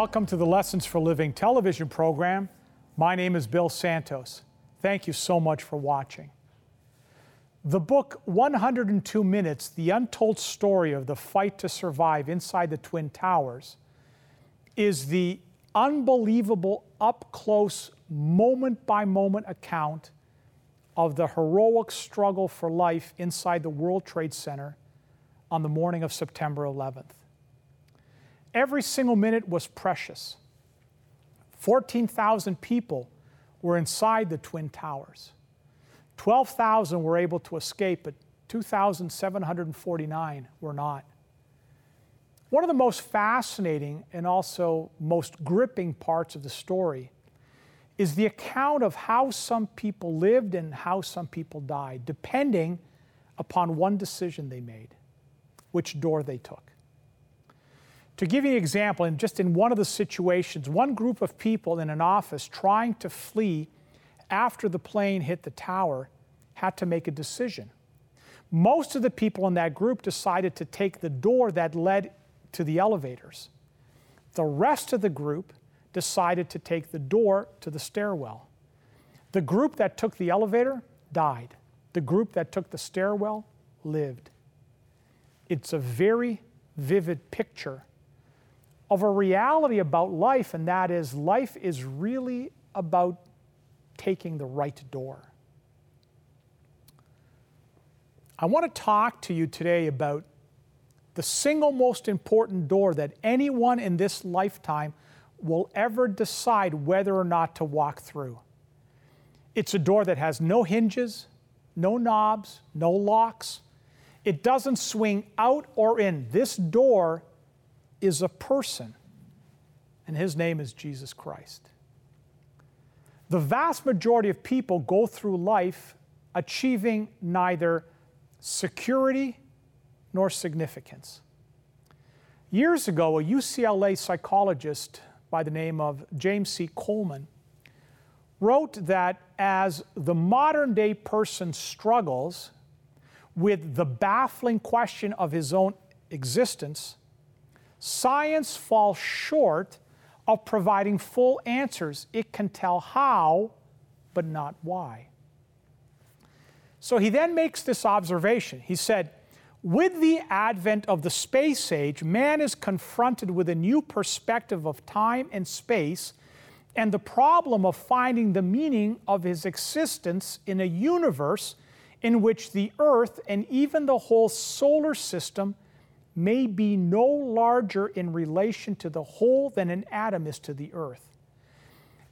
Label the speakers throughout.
Speaker 1: Welcome to the Lessons for Living television program. My name is Bill Santos. Thank you so much for watching. The book 102 Minutes The Untold Story of the Fight to Survive Inside the Twin Towers is the unbelievable, up close, moment by moment account of the heroic struggle for life inside the World Trade Center on the morning of September 11th. Every single minute was precious. 14,000 people were inside the Twin Towers. 12,000 were able to escape, but 2,749 were not. One of the most fascinating and also most gripping parts of the story is the account of how some people lived and how some people died, depending upon one decision they made, which door they took. To give you an example, and just in one of the situations, one group of people in an office trying to flee after the plane hit the tower had to make a decision. Most of the people in that group decided to take the door that led to the elevators. The rest of the group decided to take the door to the stairwell. The group that took the elevator died. The group that took the stairwell lived. It's a very vivid picture of a reality about life, and that is life is really about taking the right door. I want to talk to you today about the single most important door that anyone in this lifetime will ever decide whether or not to walk through. It's a door that has no hinges, no knobs, no locks. It doesn't swing out or in. This door is a person, and his name is Jesus Christ. The vast majority of people go through life achieving neither security nor significance. Years ago, a UCLA psychologist by the name of James C. Coleman, wrote that as the modern day person struggles with the baffling question of his own existence, science falls short of providing full answers. It can tell how, but not why. So he then makes this observation. He said, with the advent of the space age, man is confronted with a new perspective of time and space and the problem of finding the meaning of his existence in a universe in which the Earth and even the whole solar system may be no larger in relation to the whole than an atom is to the Earth.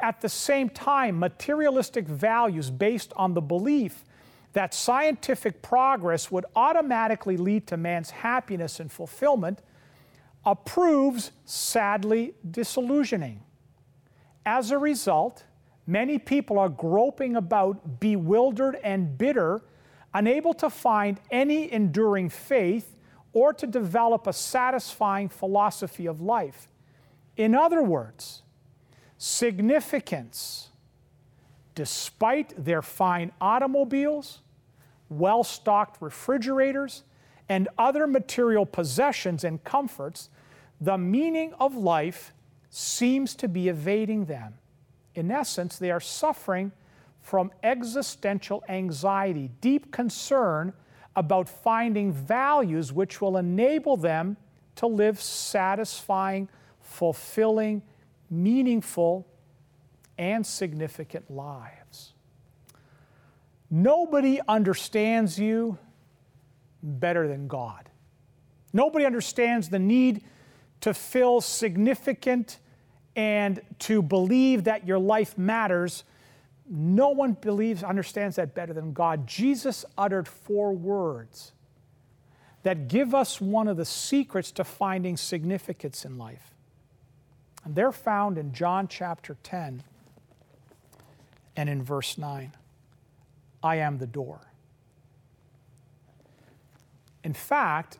Speaker 1: At the same time, materialistic values based on the belief that scientific progress would automatically lead to man's happiness and fulfillment approves sadly disillusioning. As a result, many people are groping about, bewildered and bitter, unable to find any enduring faith or to develop a satisfying philosophy of life. In other words, significance despite their fine automobiles, well stocked refrigerators, and other material possessions and comforts, the meaning of life seems to be evading them. In essence, they are suffering from existential anxiety, deep concern about finding values which will enable them to live satisfying, fulfilling, meaningful, and significant lives. Nobody understands you better than God. Nobody understands the need to feel significant and to believe that your life matters. No one believes, understands that better than God. Jesus uttered four words that give us one of the secrets to finding significance in life. And they're found in John chapter 10, and in verse 9 I am the door. In fact,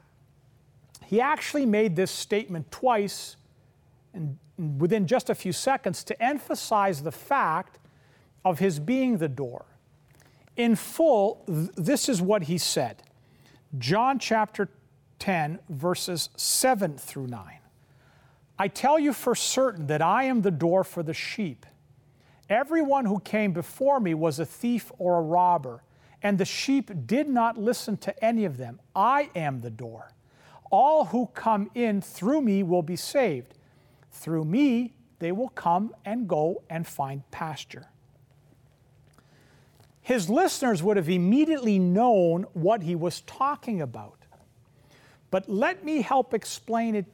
Speaker 1: he actually made this statement twice and within just a few seconds to emphasize the fact of his being the door. In full, th- this is what he said John chapter 10, verses 7 through 9. I tell you for certain that I am the door for the sheep. Everyone who came before me was a thief or a robber, and the sheep did not listen to any of them. I am the door. All who come in through me will be saved. Through me, they will come and go and find pasture. His listeners would have immediately known what he was talking about. But let me help explain it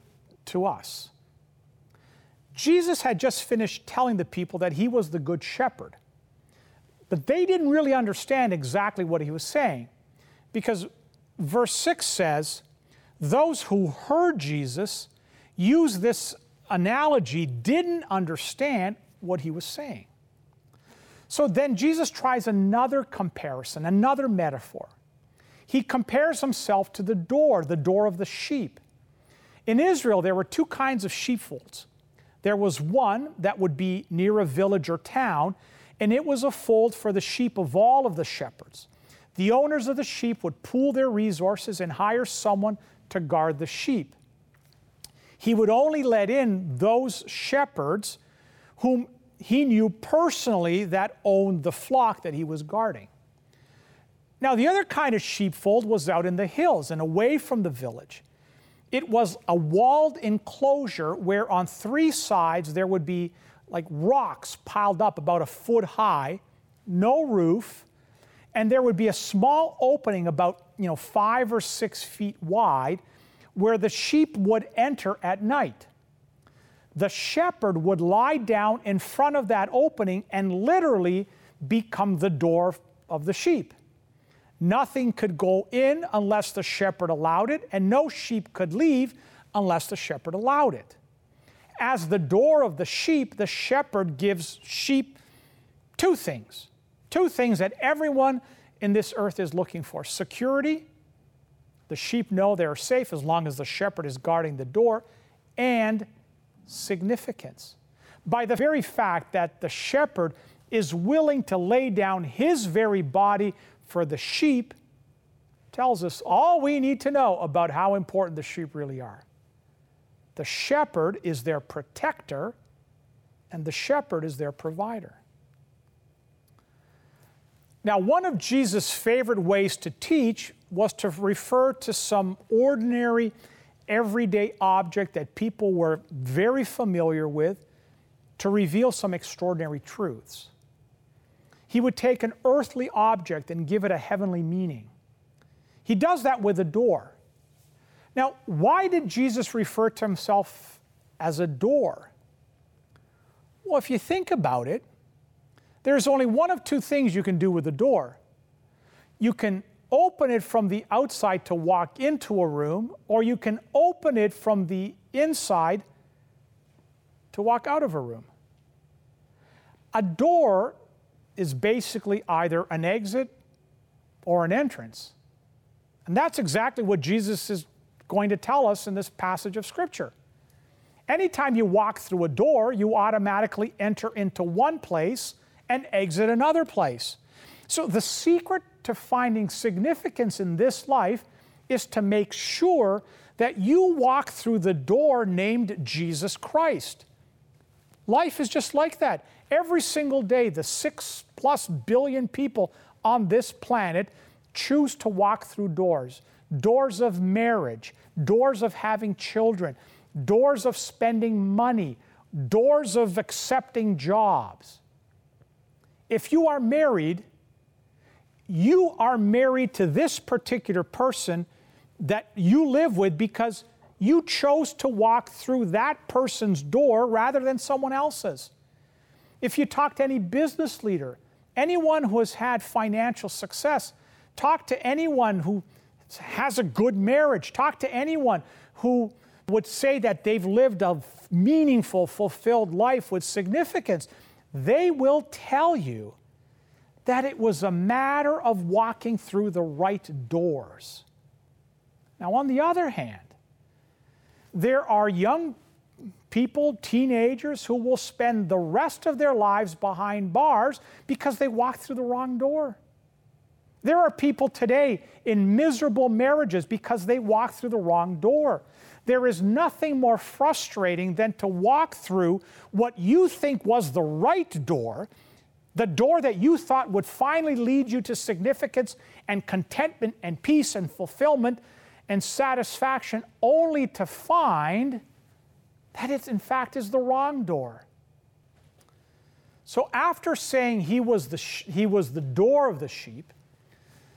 Speaker 1: to us. Jesus had just finished telling the people that he was the good shepherd. But they didn't really understand exactly what he was saying because verse 6 says, Those who heard Jesus use this analogy didn't understand what he was saying. So then Jesus tries another comparison, another metaphor. He compares himself to the door, the door of the sheep. In Israel, there were two kinds of sheepfolds. There was one that would be near a village or town, and it was a fold for the sheep of all of the shepherds. The owners of the sheep would pool their resources and hire someone to guard the sheep. He would only let in those shepherds whom he knew personally that owned the flock that he was guarding. Now, the other kind of sheepfold was out in the hills and away from the village. It was a walled enclosure where on three sides there would be like rocks piled up about a foot high, no roof, and there would be a small opening about you know five or six feet wide where the sheep would enter at night. The shepherd would lie down in front of that opening and literally become the door of the sheep. Nothing could go in unless the shepherd allowed it, and no sheep could leave unless the shepherd allowed it. As the door of the sheep, the shepherd gives sheep two things two things that everyone in this earth is looking for security. The sheep know they're safe as long as the shepherd is guarding the door, and significance. By the very fact that the shepherd is willing to lay down his very body for the sheep tells us all we need to know about how important the sheep really are. The shepherd is their protector, and the shepherd is their provider. Now, one of Jesus' favorite ways to teach was to refer to some ordinary, everyday object that people were very familiar with to reveal some extraordinary truths. He would take an earthly object and give it a heavenly meaning. He does that with a door. Now, why did Jesus refer to himself as a door? Well, if you think about it, there's only one of two things you can do with a door. You can open it from the outside to walk into a room, or you can open it from the inside to walk out of a room. A door is basically either an exit or an entrance. And that's exactly what Jesus is going to tell us in this passage of Scripture. Anytime you walk through a door, you automatically enter into one place and exit another place. So, the secret to finding significance in this life is to make sure that you walk through the door named Jesus Christ. Life is just like that. Every single day, the six plus billion people on this planet choose to walk through doors doors of marriage, doors of having children, doors of spending money, doors of accepting jobs. If you are married, you are married to this particular person that you live with because you chose to walk through that person's door rather than someone else's. If you talk to any business leader, anyone who has had financial success, talk to anyone who has a good marriage, talk to anyone who would say that they've lived a meaningful, fulfilled life with significance, they will tell you that it was a matter of walking through the right doors. Now, on the other hand, there are young people, teenagers, who will spend the rest of their lives behind bars because they walked through the wrong door. There are people today in miserable marriages because they walked through the wrong door. There is nothing more frustrating than to walk through what you think was the right door, the door that you thought would finally lead you to significance and contentment and peace and fulfillment and satisfaction, only to find that it, in fact, is the wrong door. So, after saying he was the, he was the door of the sheep,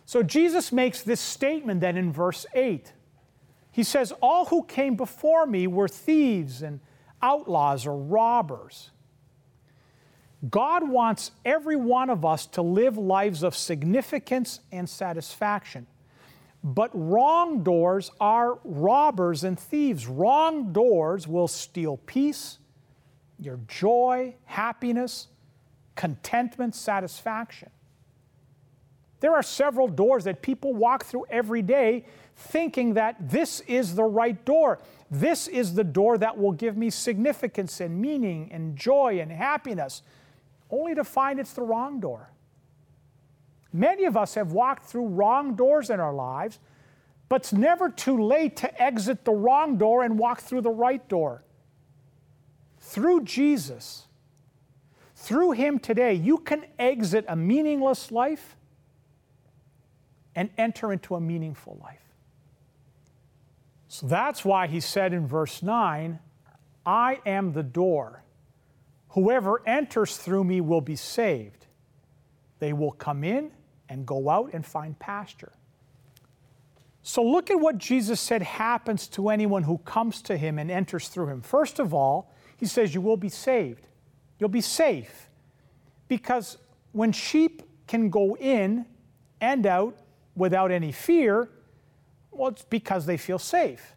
Speaker 1: so Jesus makes this statement then in verse 8. He says, All who came before me were thieves and outlaws or robbers. God wants every one of us to live lives of significance and satisfaction. But wrong doors are robbers and thieves. Wrong doors will steal peace, your joy, happiness, contentment, satisfaction. There are several doors that people walk through every day thinking that this is the right door. This is the door that will give me significance and meaning and joy and happiness, only to find it's the wrong door. Many of us have walked through wrong doors in our lives, but it's never too late to exit the wrong door and walk through the right door. Through Jesus, through Him today, you can exit a meaningless life and enter into a meaningful life. So that's why he said in verse 9, I am the door. Whoever enters through me will be saved. They will come in and go out and find pasture. So look at what Jesus said happens to anyone who comes to him and enters through him. First of all, he says, You will be saved. You'll be safe. Because when sheep can go in and out without any fear, well, it's because they feel safe.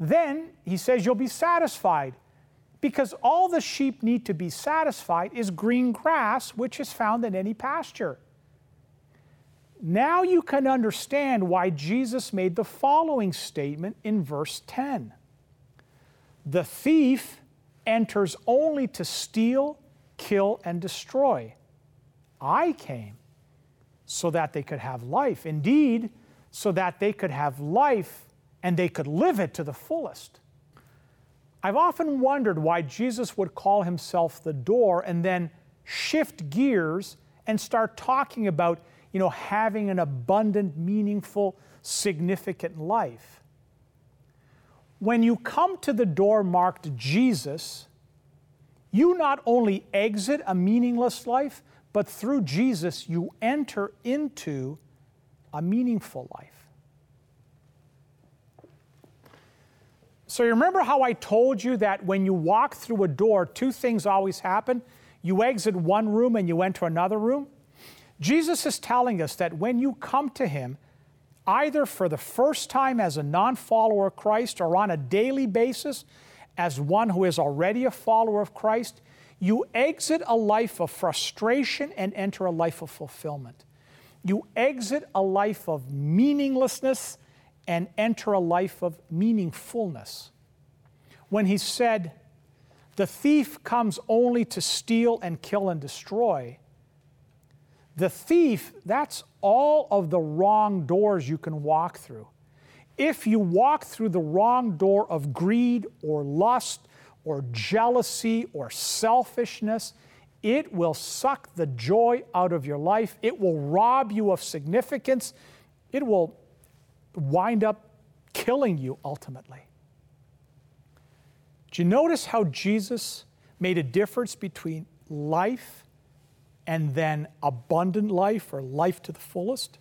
Speaker 1: Then he says you'll be satisfied because all the sheep need to be satisfied is green grass, which is found in any pasture. Now you can understand why Jesus made the following statement in verse 10 The thief enters only to steal, kill, and destroy. I came so that they could have life. Indeed, so that they could have life and they could live it to the fullest. I've often wondered why Jesus would call himself the door and then shift gears and start talking about, you know, having an abundant, meaningful, significant life. When you come to the door marked Jesus, you not only exit a meaningless life, but through Jesus, you enter into a meaningful life. So, you remember how I told you that when you walk through a door, two things always happen? You exit one room and you enter another room. Jesus is telling us that when you come to Him, either for the first time as a non follower of Christ or on a daily basis as one who is already a follower of Christ, you exit a life of frustration and enter a life of fulfillment. You exit a life of meaninglessness and enter a life of meaningfulness. When he said, The thief comes only to steal and kill and destroy, the thief, that's all of the wrong doors you can walk through. If you walk through the wrong door of greed or lust or jealousy or selfishness, it will suck the joy out of your life. It will rob you of significance. It will wind up killing you ultimately. Do you notice how Jesus made a difference between life and then abundant life or life to the fullest?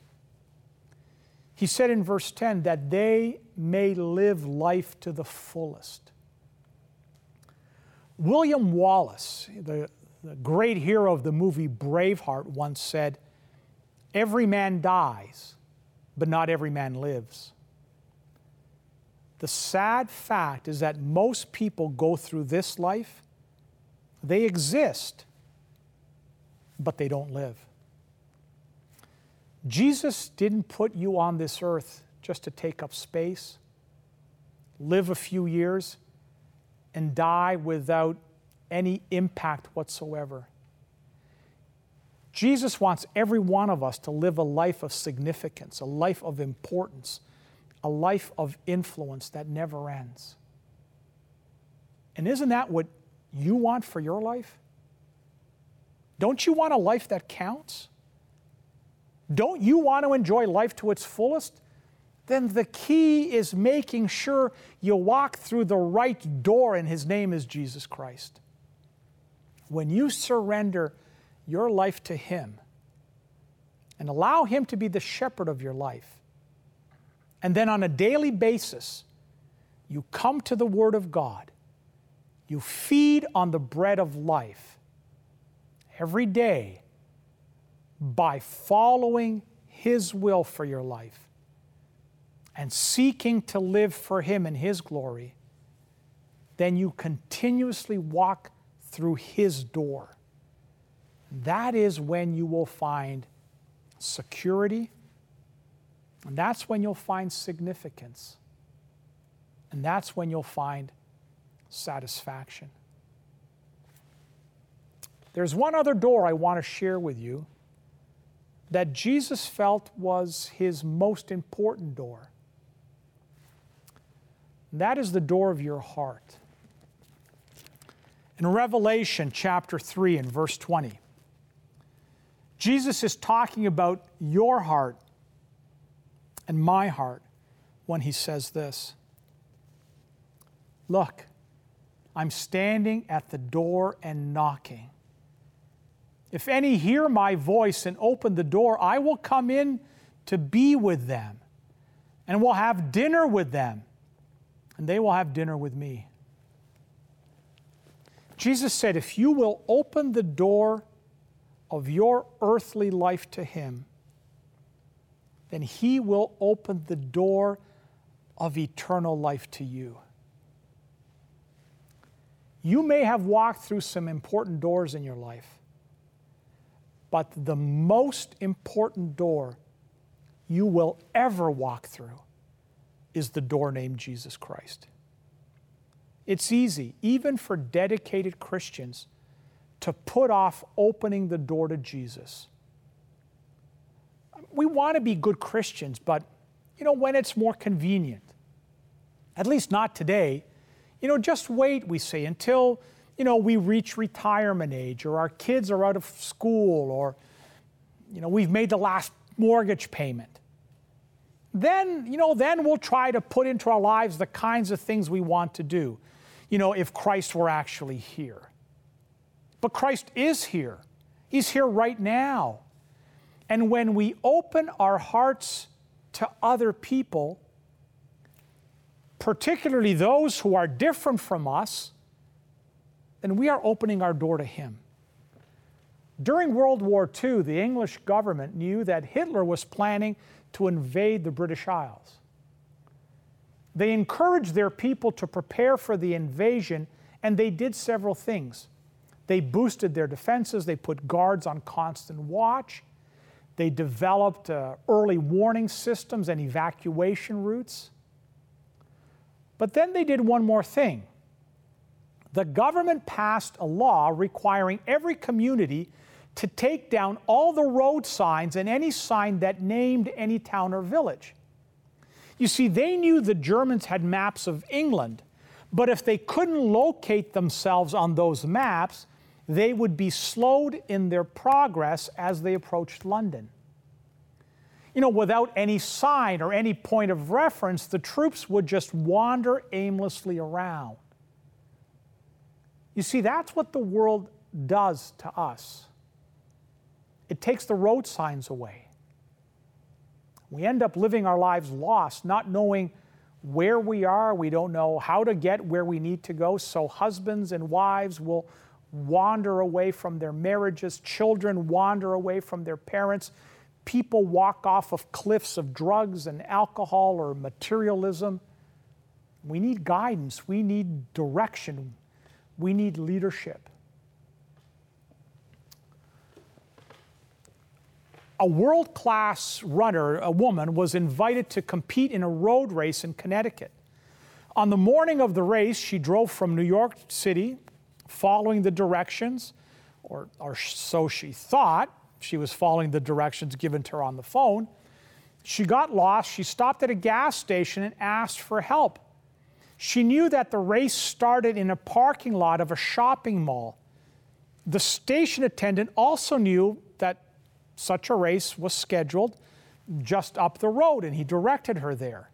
Speaker 1: He said in verse 10 that they may live life to the fullest. William Wallace, the, the great hero of the movie Braveheart, once said, Every man dies, but not every man lives. The sad fact is that most people go through this life, they exist, but they don't live. Jesus didn't put you on this earth just to take up space, live a few years, and die without any impact whatsoever. Jesus wants every one of us to live a life of significance, a life of importance, a life of influence that never ends. And isn't that what you want for your life? Don't you want a life that counts? Don't you want to enjoy life to its fullest? Then the key is making sure you walk through the right door, and His name is Jesus Christ. When you surrender your life to Him and allow Him to be the shepherd of your life, and then on a daily basis, you come to the Word of God, you feed on the bread of life every day by following His will for your life and seeking to live for Him in His glory, then you continuously walk through His door. That is when you will find security, and that's when you'll find significance, and that's when you'll find satisfaction. There's one other door I want to share with you that Jesus felt was his most important door. That is the door of your heart. In Revelation chapter 3 and verse 20, Jesus is talking about your heart and my heart when he says this Look, I'm standing at the door and knocking. If any hear my voice and open the door, I will come in to be with them and will have dinner with them, and they will have dinner with me. Jesus said, If you will open the door of your earthly life to Him, then He will open the door of eternal life to you. You may have walked through some important doors in your life, but the most important door you will ever walk through is the door named Jesus Christ. It's easy, even for dedicated Christians, to put off opening the door to Jesus. We want to be good Christians, but you know, when it's more convenient, at least not today, you know, just wait, we say, until, you know, we reach retirement age or our kids are out of school or, you know, we've made the last mortgage payment. Then, you know, then we'll try to put into our lives the kinds of things we want to do you know, if Christ were actually here. But Christ is here, He's here right now. And when we open our hearts to other people, particularly those who are different from us, then we are opening our door to Him. During World War II, the English government knew that Hitler was planning to invade the British Isles. They encouraged their people to prepare for the invasion, and they did several things. They boosted their defenses, they put guards on constant watch, they developed uh, early warning systems and evacuation routes. But then they did one more thing. The government passed a law requiring every community to take down all the road signs and any sign that named any town or village. You see, they knew the Germans had maps of England, but if they couldn't locate themselves on those maps, they would be slowed in their progress as they approached London. You know, without any sign or any point of reference, the troops would just wander aimlessly around. You see, that's what the world does to us. It takes the road signs away. We end up living our lives lost, not knowing where we are. We don't know how to get where we need to go. So, husbands and wives will wander away from their marriages, children wander away from their parents. People walk off of cliffs of drugs and alcohol or materialism. We need guidance, we need direction, we need leadership. a world class runner, a woman, was invited to compete in a road race in Connecticut. On the morning of the race, she drove from New York City, following the directions, or, or so she thought. She was following the directions given to her on the phone. She got lost. She stopped at a gas station and asked for help. She knew that the race started in a parking lot of a shopping mall. The station attendant also knew that such a race was scheduled just up the road, and he directed her there.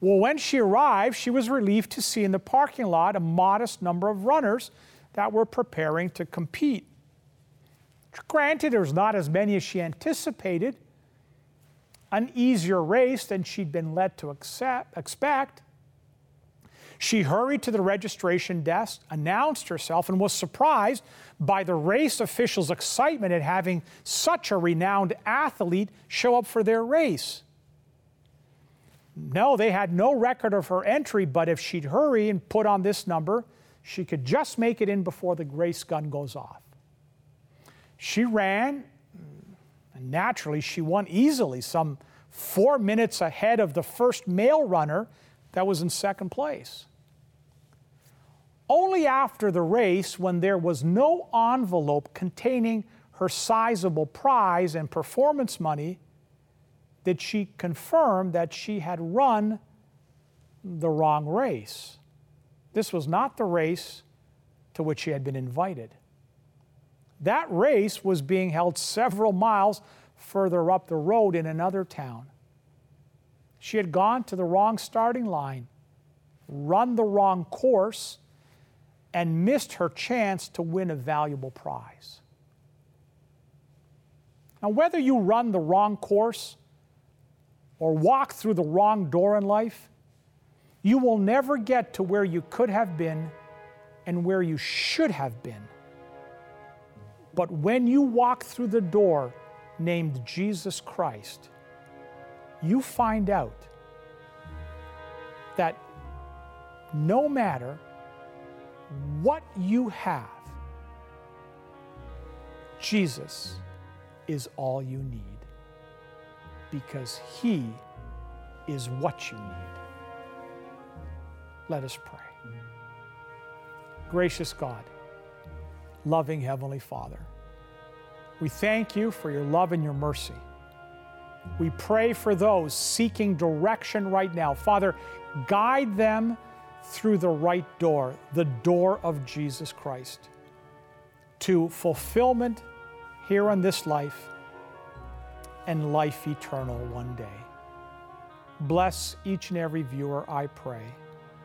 Speaker 1: Well, when she arrived, she was relieved to see in the parking lot a modest number of runners that were preparing to compete. Granted, there was not as many as she anticipated, an easier race than she'd been led to accept, expect. She hurried to the registration desk, announced herself, and was surprised by the race officials' excitement at having such a renowned athlete show up for their race. No, they had no record of her entry, but if she'd hurry and put on this number, she could just make it in before the race gun goes off. She ran, and naturally, she won easily, some four minutes ahead of the first male runner that was in second place. Only after the race, when there was no envelope containing her sizable prize and performance money, did she confirm that she had run the wrong race. This was not the race to which she had been invited. That race was being held several miles further up the road in another town. She had gone to the wrong starting line, run the wrong course, and missed her chance to win a valuable prize. Now, whether you run the wrong course or walk through the wrong door in life, you will never get to where you could have been and where you should have been. But when you walk through the door named Jesus Christ, you find out that no matter what you have, Jesus is all you need because He is what you need. Let us pray. Gracious God, loving Heavenly Father, we thank you for your love and your mercy. We pray for those seeking direction right now. Father, guide them through the right door, the door of Jesus Christ, to fulfillment here on this life and life eternal one day. Bless each and every viewer, I pray,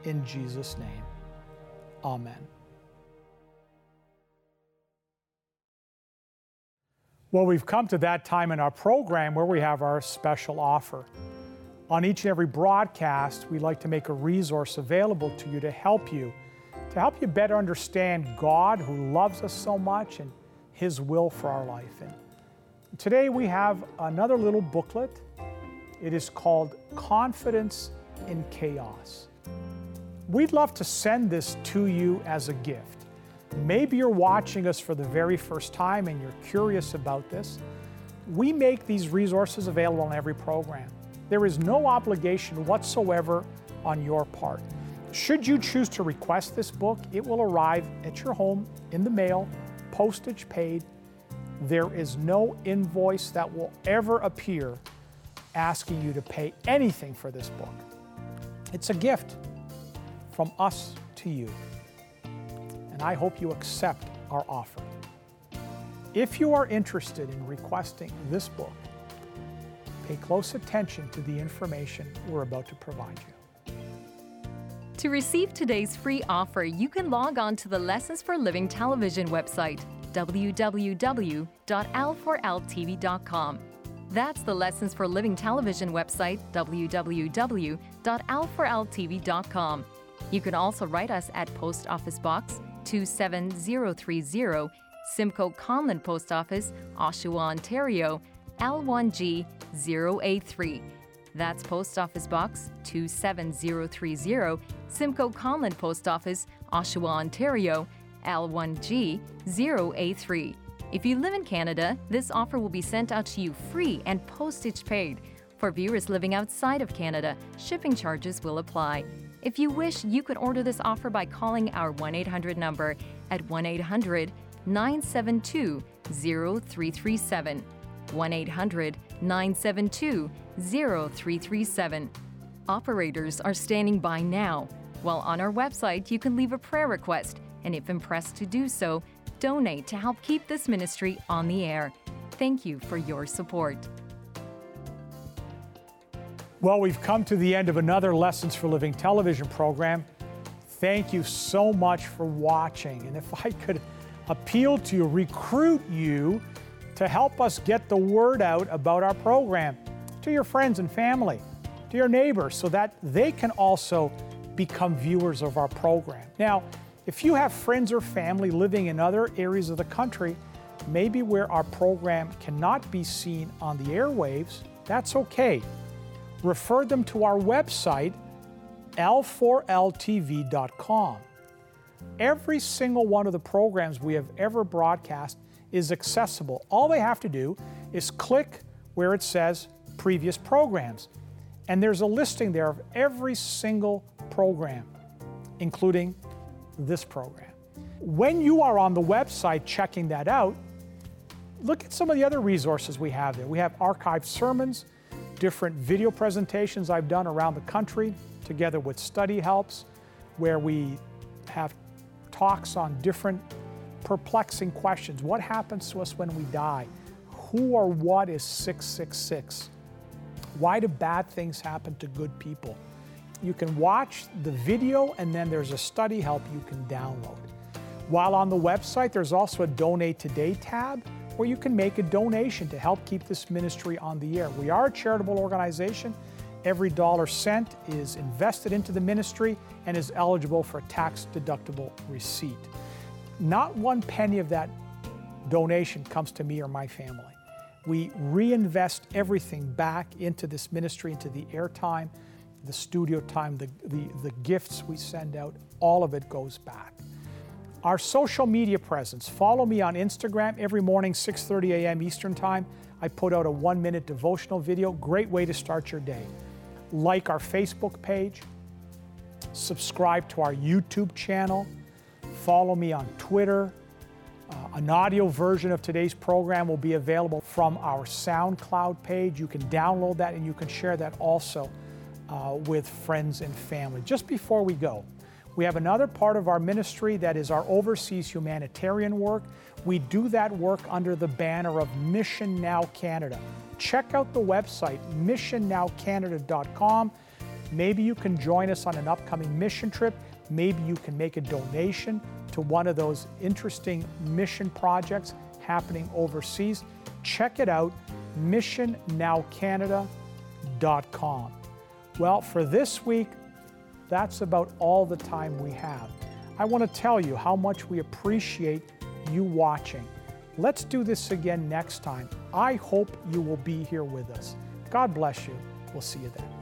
Speaker 1: in Jesus' name. Amen. Well, we've come to that time in our program where we have our special offer. On each and every broadcast, we like to make a resource available to you to help you, to help you better understand God who loves us so much and His will for our life. And Today we have another little booklet. It is called Confidence in Chaos. We'd love to send this to you as a gift. Maybe you're watching us for the very first time and you're curious about this. We make these resources available on every program. There is no obligation whatsoever on your part. Should you choose to request this book, it will arrive at your home in the mail, postage paid, there is no invoice that will ever appear asking you to pay anything for this book. It's a gift from us to you. And I hope you accept our offer. If you are interested in requesting this book, pay close attention to the information we're about to provide you.
Speaker 2: To receive today's free offer, you can log on to the Lessons for Living television website www.l4ltv.com. That's the Lessons for Living television website, www.l4ltv.com. You can also write us at Post Office Box 27030, Simcoe Conlin Post Office, Oshawa, Ontario, L1G 0A3. That's Post Office Box 27030, Simcoe Conlin Post Office, Oshawa, Ontario, L1G0A3. If you live in Canada, this offer will be sent out to you free and postage paid. For viewers living outside of Canada, shipping charges will apply. If you wish, you can order this offer by calling our 1 800 number at 1 800 972 0337. 1 800 972 0337. Operators are standing by now. While on our website, you can leave a prayer request, and if impressed to do so, donate to help keep this ministry on the air. Thank you for your support.
Speaker 1: Well, we've come to the end of another Lessons for Living television program. Thank you so much for watching. And if I could appeal to you, recruit you to help us get the word out about our program to your friends and family, to your neighbors, so that they can also become viewers of our program. Now, if you have friends or family living in other areas of the country, maybe where our program cannot be seen on the airwaves, that's okay. Refer them to our website, l4ltv.com. Every single one of the programs we have ever broadcast is accessible. All they have to do is click where it says previous programs. And there's a listing there of every single program, including this program. When you are on the website checking that out, look at some of the other resources we have there. We have archived sermons, different video presentations I've done around the country, together with study helps, where we have talks on different perplexing questions. What happens to us when we die? Who or what is 666? Why do bad things happen to good people? You can watch the video and then there's a study help you can download. While on the website, there's also a Donate Today tab where you can make a donation to help keep this ministry on the air. We are a charitable organization. Every dollar sent is invested into the ministry and is eligible for a tax deductible receipt. Not one penny of that donation comes to me or my family. We reinvest everything back into this ministry, into the airtime, the studio time, the, the, the gifts we send out, all of it goes back. Our social media presence. Follow me on Instagram every morning, 6:30 a.m. Eastern Time. I put out a one-minute devotional video. Great way to start your day. Like our Facebook page. Subscribe to our YouTube channel. Follow me on Twitter. Uh, an audio version of today's program will be available from our SoundCloud page. You can download that and you can share that also uh, with friends and family. Just before we go, we have another part of our ministry that is our overseas humanitarian work. We do that work under the banner of Mission Now Canada. Check out the website, missionnowcanada.com. Maybe you can join us on an upcoming mission trip. Maybe you can make a donation to one of those interesting mission projects happening overseas. Check it out, missionnowcanada.com. Well, for this week, that's about all the time we have. I want to tell you how much we appreciate you watching. Let's do this again next time. I hope you will be here with us. God bless you. We'll see you then.